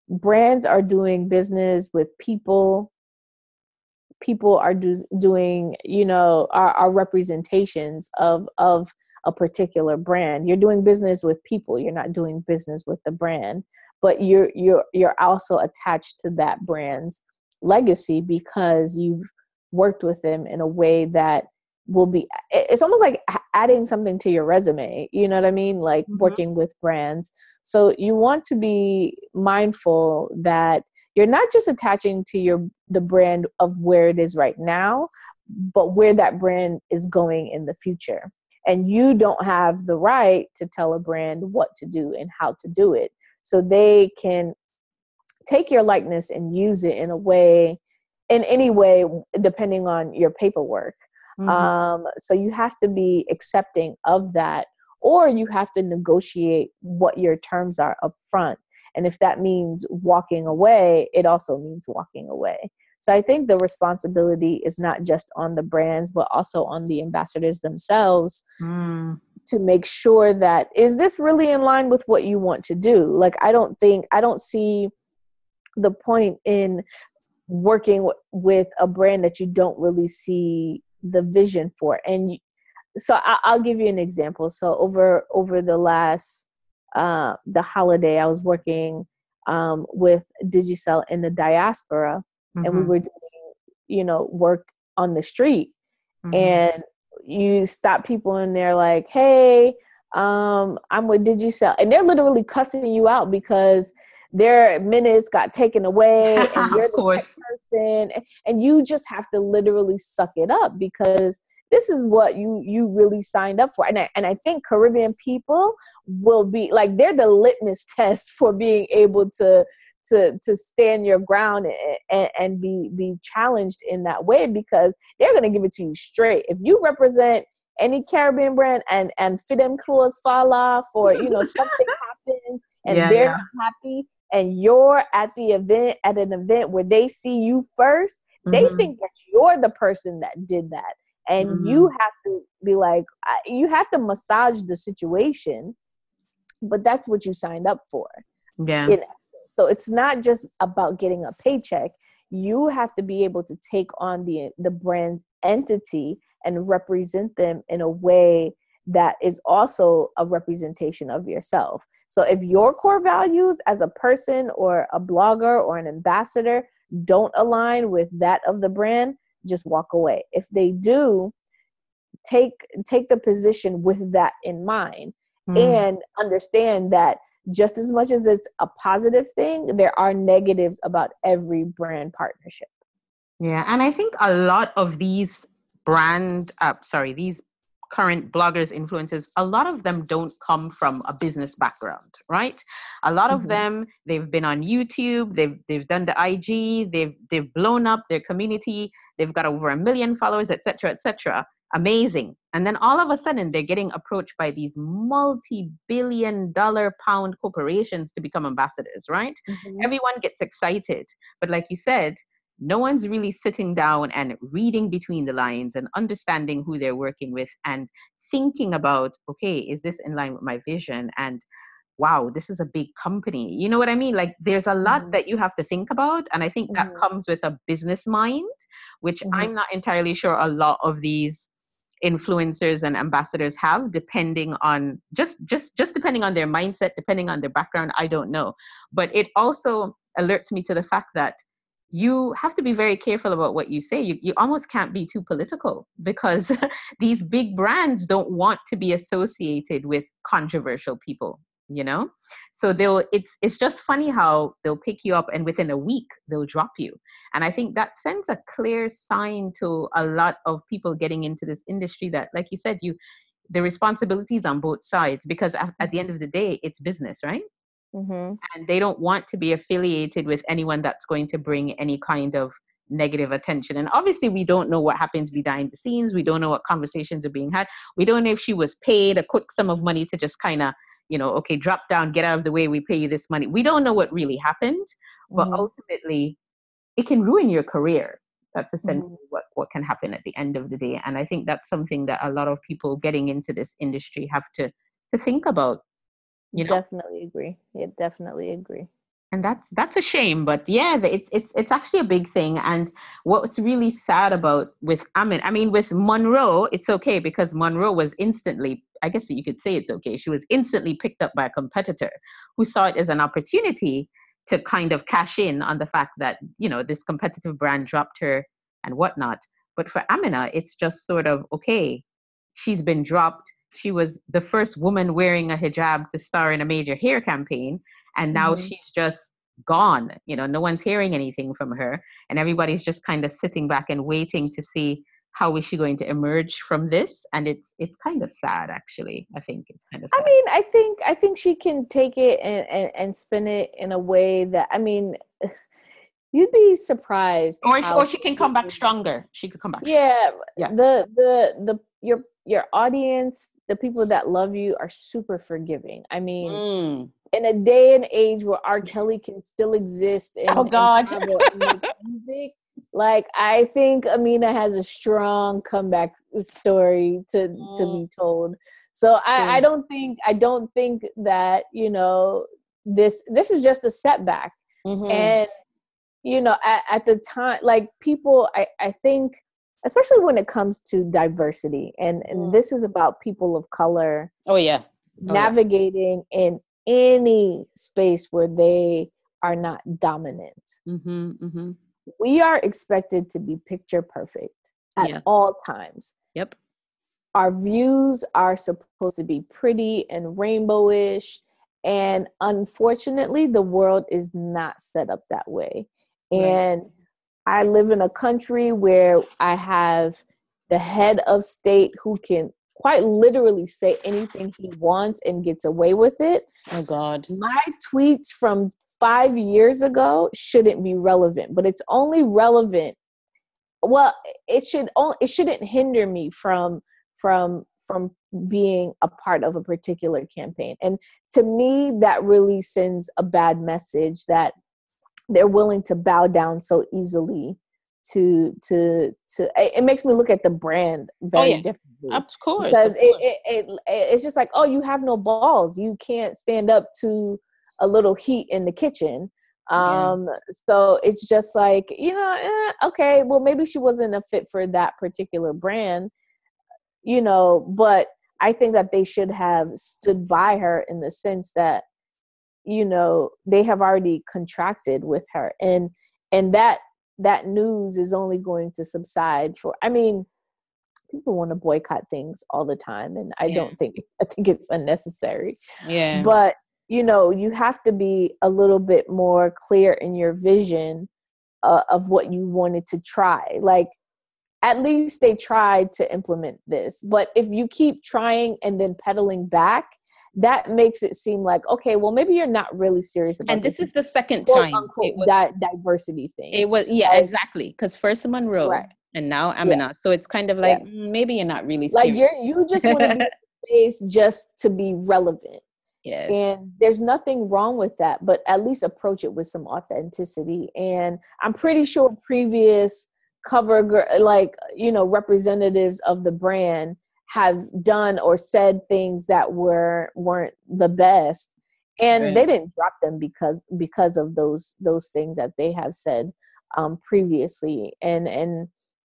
brands are doing business with people. People are do, doing you know are, are representations of of a particular brand. You're doing business with people. You're not doing business with the brand. But you're you're you're also attached to that brand's legacy because you've worked with them in a way that will be it's almost like adding something to your resume you know what i mean? Like mm-hmm. working with brands. So you want to be mindful that you're not just attaching to your the brand of where it is right now but where that brand is going in the future. And you don't have the right to tell a brand what to do and how to do it. So they can take your likeness and use it in a way in any way depending on your paperwork Mm-hmm. Um, so you have to be accepting of that, or you have to negotiate what your terms are up front. And if that means walking away, it also means walking away. So I think the responsibility is not just on the brands, but also on the ambassadors themselves mm. to make sure that is this really in line with what you want to do like i don't think i don't see the point in working w- with a brand that you don't really see the vision for and so I, will give you an example so over over the last uh, the holiday i was working um, with digicel in the diaspora mm-hmm. and we mm-hmm. were doing you know work on the street mm-hmm. and you stop people and they're like hey um, i'm with digicel and they're literally cussing you out because their minutes got taken away and you're the right person and you just have to literally suck it up because this is what you you really signed up for. And I, and I think caribbean people will be like they're the litmus test for being able to to to stand your ground and, and be be challenged in that way because they're going to give it to you straight. If you represent any caribbean brand and and fit them clothes fall off or you know something happens and yeah, they're yeah. happy and you're at the event at an event where they see you 1st mm-hmm. they think that you're the person that did that. And mm-hmm. you have to be like you have to massage the situation but that's what you signed up for. Yeah. So it's not just about getting a paycheck. You have to be able to take on the the brand entity and represent them in a way that is also a representation of yourself. So if your core values as a person or a blogger or an ambassador don't align with that of the brand, just walk away. If they do, take take the position with that in mind mm. and understand that just as much as it's a positive thing, there are negatives about every brand partnership. Yeah, and I think a lot of these brand uh, sorry, these current bloggers, influencers, a lot of them don't come from a business background, right? A lot mm-hmm. of them, they've been on YouTube, they've they've done the IG, they've they've blown up their community, they've got over a million followers, etc., etc. Amazing. And then all of a sudden they're getting approached by these multi-billion dollar pound corporations to become ambassadors, right? Mm-hmm. Everyone gets excited. But like you said, no one's really sitting down and reading between the lines and understanding who they're working with and thinking about okay is this in line with my vision and wow this is a big company you know what i mean like there's a lot mm-hmm. that you have to think about and i think mm-hmm. that comes with a business mind which mm-hmm. i'm not entirely sure a lot of these influencers and ambassadors have depending on just just just depending on their mindset depending on their background i don't know but it also alerts me to the fact that you have to be very careful about what you say. You, you almost can't be too political because these big brands don't want to be associated with controversial people, you know? So they'll it's it's just funny how they'll pick you up and within a week they'll drop you. And I think that sends a clear sign to a lot of people getting into this industry that like you said, you the responsibilities on both sides because at, at the end of the day it's business, right? Mm-hmm. And they don't want to be affiliated with anyone that's going to bring any kind of negative attention. And obviously, we don't know what happens behind the scenes. We don't know what conversations are being had. We don't know if she was paid a quick sum of money to just kind of, you know, okay, drop down, get out of the way, we pay you this money. We don't know what really happened, but mm-hmm. ultimately, it can ruin your career. That's essentially mm-hmm. what, what can happen at the end of the day. And I think that's something that a lot of people getting into this industry have to, to think about you know? Definitely agree. Yeah, definitely agree. And that's that's a shame, but yeah, it's it's it's actually a big thing. And what's really sad about with I mean, I mean with Monroe, it's okay because Monroe was instantly, I guess you could say it's okay. She was instantly picked up by a competitor who saw it as an opportunity to kind of cash in on the fact that you know this competitive brand dropped her and whatnot. But for Amina, it's just sort of okay. She's been dropped she was the first woman wearing a hijab to star in a major hair campaign and now mm-hmm. she's just gone. You know no one's hearing anything from her and everybody's just kind of sitting back and waiting to see how is she going to emerge from this and it's it's kind of sad actually. I think it's kind of sad. i mean i think i think she can take it and, and, and spin it in a way that i mean you'd be surprised or, or she can come back stronger. She could come back yeah, yeah. the the the your your audience, the people that love you are super forgiving. I mean, mm. in a day and age where R. Kelly can still exist and, oh God. And music, like I think Amina has a strong comeback story to mm. to be told. So I, I don't think I don't think that you know this this is just a setback, mm-hmm. and you know at, at the time like people I I think especially when it comes to diversity and and mm. this is about people of color. Oh yeah. Oh, navigating yeah. in any space where they are not dominant. Mm-hmm, mm-hmm. We are expected to be picture perfect at yeah. all times. Yep. Our views are supposed to be pretty and rainbowish. And unfortunately, the world is not set up that way. Right. I live in a country where I have the head of state who can quite literally say anything he wants and gets away with it. Oh God. My tweets from five years ago shouldn't be relevant, but it's only relevant. Well, it should only it shouldn't hinder me from from from being a part of a particular campaign. And to me, that really sends a bad message that they're willing to bow down so easily to to to it makes me look at the brand very oh, yeah. differently of course because of course. It, it, it it's just like oh you have no balls you can't stand up to a little heat in the kitchen um yeah. so it's just like you know eh, okay well maybe she wasn't a fit for that particular brand you know but i think that they should have stood by her in the sense that you know they have already contracted with her. And and that that news is only going to subside for i mean people want to boycott things all the time and i yeah. don't think i think it's unnecessary. Yeah. But you know you have to be a little bit more clear in your vision uh, of what you wanted to try. Like at least they tried to implement this. But if you keep trying and then pedaling back that makes it seem like okay well maybe you're not really serious about and this, this is the second time it was, that diversity thing it was yeah exactly because first monroe right. and now amina yeah. so it's kind of like yes. Mm, maybe you're not really serious. like you're you just want to be space just to be relevant yes and there's nothing wrong with that but at least approach it with some authenticity and i'm pretty sure previous cover like you know representatives of the brand have done or said things that were weren't the best and right. they didn't drop them because because of those those things that they have said um previously and and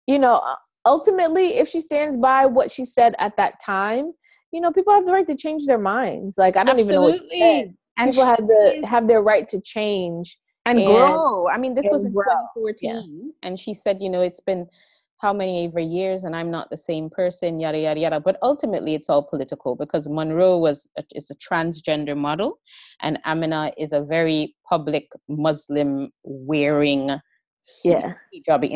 you know ultimately if she stands by what she said at that time you know people have the right to change their minds like i don't Absolutely. even know what she and people have the have their right to change and, and grow i mean this was in 2014 yeah. and she said you know it's been how many ever years and I'm not the same person, yada yada yada. But ultimately, it's all political because Monroe was a, is a transgender model, and Amina is a very public Muslim wearing yeah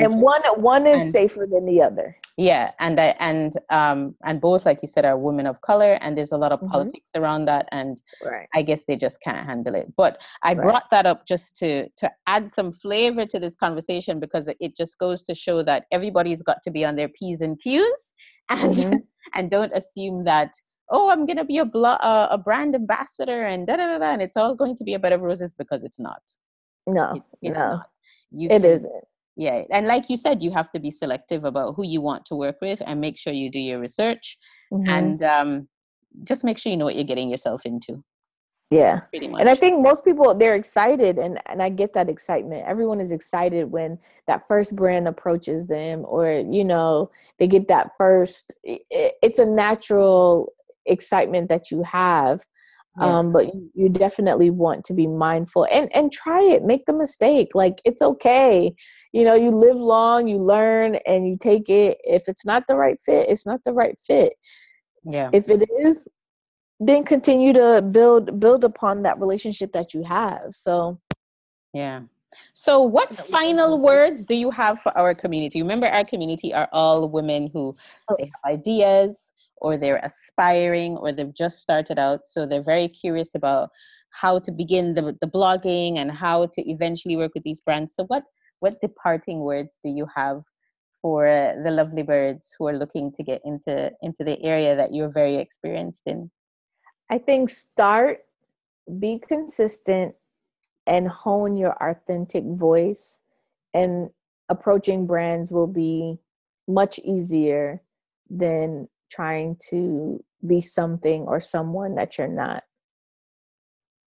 and one one is and, safer than the other yeah and I, and um and both like you said are women of color and there's a lot of mm-hmm. politics around that and right. i guess they just can't handle it but i right. brought that up just to to add some flavor to this conversation because it just goes to show that everybody's got to be on their p's and q's and mm-hmm. and don't assume that oh i'm going to be a blo- uh, a brand ambassador and da, da da da and it's all going to be a bed of roses because it's not no it, it's no. not you it can, not yeah and like you said you have to be selective about who you want to work with and make sure you do your research mm-hmm. and um, just make sure you know what you're getting yourself into yeah pretty much. and i think most people they're excited and and i get that excitement everyone is excited when that first brand approaches them or you know they get that first it, it's a natural excitement that you have Yes. Um, but you, you definitely want to be mindful and and try it. Make the mistake. Like it's okay. You know, you live long, you learn, and you take it. If it's not the right fit, it's not the right fit. Yeah. If it is, then continue to build build upon that relationship that you have. So. Yeah. So, what final words do you have for our community? Remember, our community are all women who oh. they have ideas, or they're aspiring or they've just started out so they're very curious about how to begin the, the blogging and how to eventually work with these brands. So what what departing words do you have for the lovely birds who are looking to get into into the area that you're very experienced in? I think start be consistent and hone your authentic voice and approaching brands will be much easier than trying to be something or someone that you're not.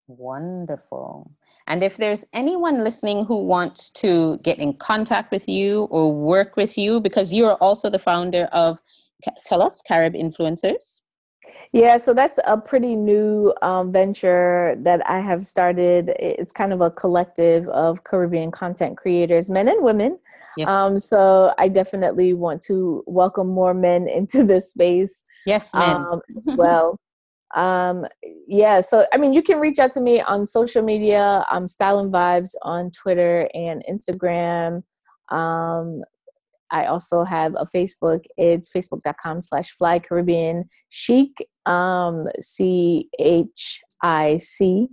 Wonderful. And if there's anyone listening who wants to get in contact with you or work with you, because you're also the founder of, tell us, Carib Influencers. Yeah, so that's a pretty new um, venture that I have started. It's kind of a collective of Caribbean content creators, men and women. Yes. Um, so I definitely want to welcome more men into this space. Yes, men. Um, well, um, yeah, so I mean, you can reach out to me on social media. I'm Style and Vibes on Twitter and Instagram. Um, I also have a Facebook. It's facebook.com slash fly Caribbean chic, um, C H I C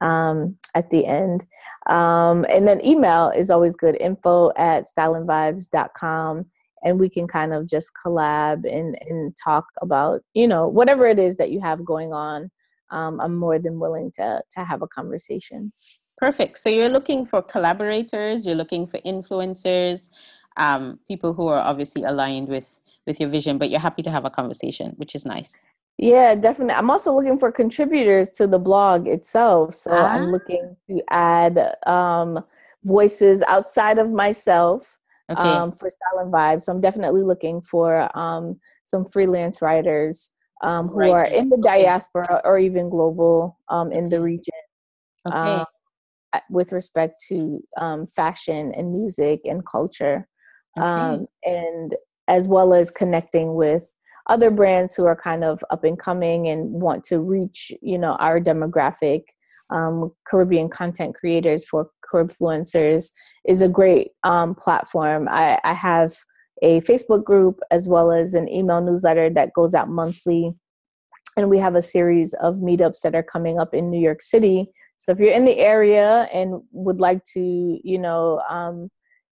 um, at the end. Um, and then email is always good info at styleandvibes.com. And we can kind of just collab and, and talk about, you know, whatever it is that you have going on. Um, I'm more than willing to, to have a conversation. Perfect. So you're looking for collaborators, you're looking for influencers, um, people who are obviously aligned with with your vision, but you're happy to have a conversation, which is nice. Yeah, definitely. I'm also looking for contributors to the blog itself. So ah. I'm looking to add um, voices outside of myself okay. um, for Style and Vibe. So I'm definitely looking for um, some freelance writers um, who are in the diaspora or even global um, in the region. Okay. Um, with respect to um, fashion and music and culture okay. um, and as well as connecting with other brands who are kind of up and coming and want to reach you know our demographic um, caribbean content creators for influencers is a great um, platform. I, I have a facebook group as well as an email newsletter that goes out monthly. And we have a series of meetups that are coming up in new york city. So if you're in the area and would like to you know um,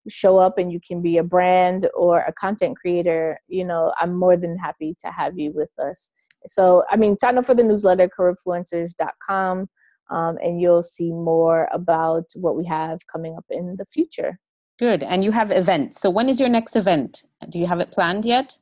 show up and you can be a brand or a content creator, you know, I'm more than happy to have you with us. So, I mean, sign up for the newsletter, caribfluencers.com, um, and you'll see more about what we have coming up in the future. Good. And you have events. So, when is your next event? Do you have it planned yet?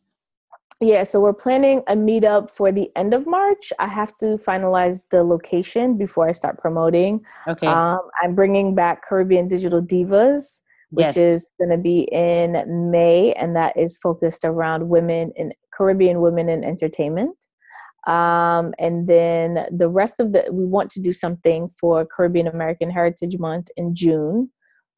Yeah, so we're planning a meetup for the end of March. I have to finalize the location before I start promoting. Okay. Um, I'm bringing back Caribbean Digital Divas which yes. is going to be in May, and that is focused around women in Caribbean women in entertainment. Um, and then the rest of the, we want to do something for Caribbean American Heritage Month in June.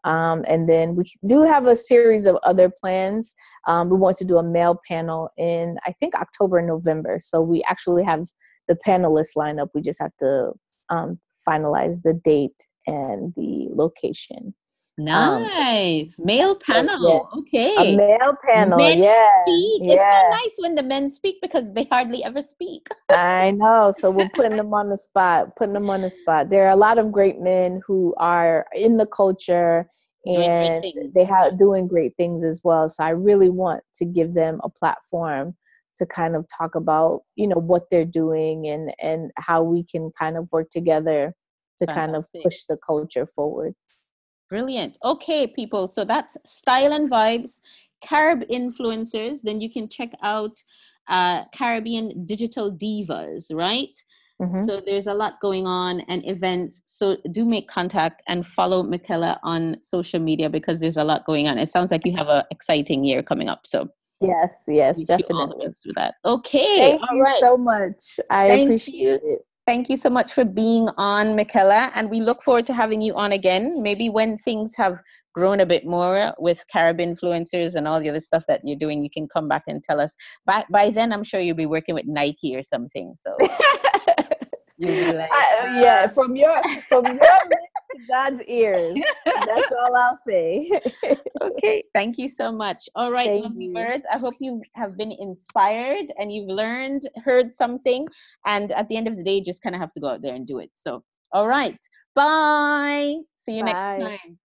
Um, and then we do have a series of other plans. Um, we want to do a male panel in, I think, October, and November. So we actually have the panelists lineup. We just have to um, finalize the date and the location. Um, nice. Um, male panel. So, yeah. Okay. A male panel. Men yeah. Speak. Yeah. It's so nice when the men speak because they hardly ever speak. I know. So we're putting them on the spot, putting them on the spot. There are a lot of great men who are in the culture and they have doing great things as well. So I really want to give them a platform to kind of talk about, you know, what they're doing and and how we can kind of work together to Fantastic. kind of push the culture forward. Brilliant. Okay, people. So that's Style and Vibes, Carib influencers. Then you can check out uh, Caribbean Digital Divas, right? Mm-hmm. So there's a lot going on and events. So do make contact and follow Michaela on social media because there's a lot going on. It sounds like you have an exciting year coming up. So yes, yes, definitely. All the with that. Okay. Thank all you right. so much. I Thank appreciate you. it. Thank you so much for being on, Michaela, and we look forward to having you on again. Maybe when things have grown a bit more with Carib influencers and all the other stuff that you're doing, you can come back and tell us. By by then, I'm sure you'll be working with Nike or something. So like, I, yeah, ah. from your from your God's ears. That's all I'll say. okay, thank you so much. All right, thank lovely you. birds. I hope you have been inspired and you've learned, heard something, and at the end of the day, just kind of have to go out there and do it. So, all right, bye. See you Bye. next time.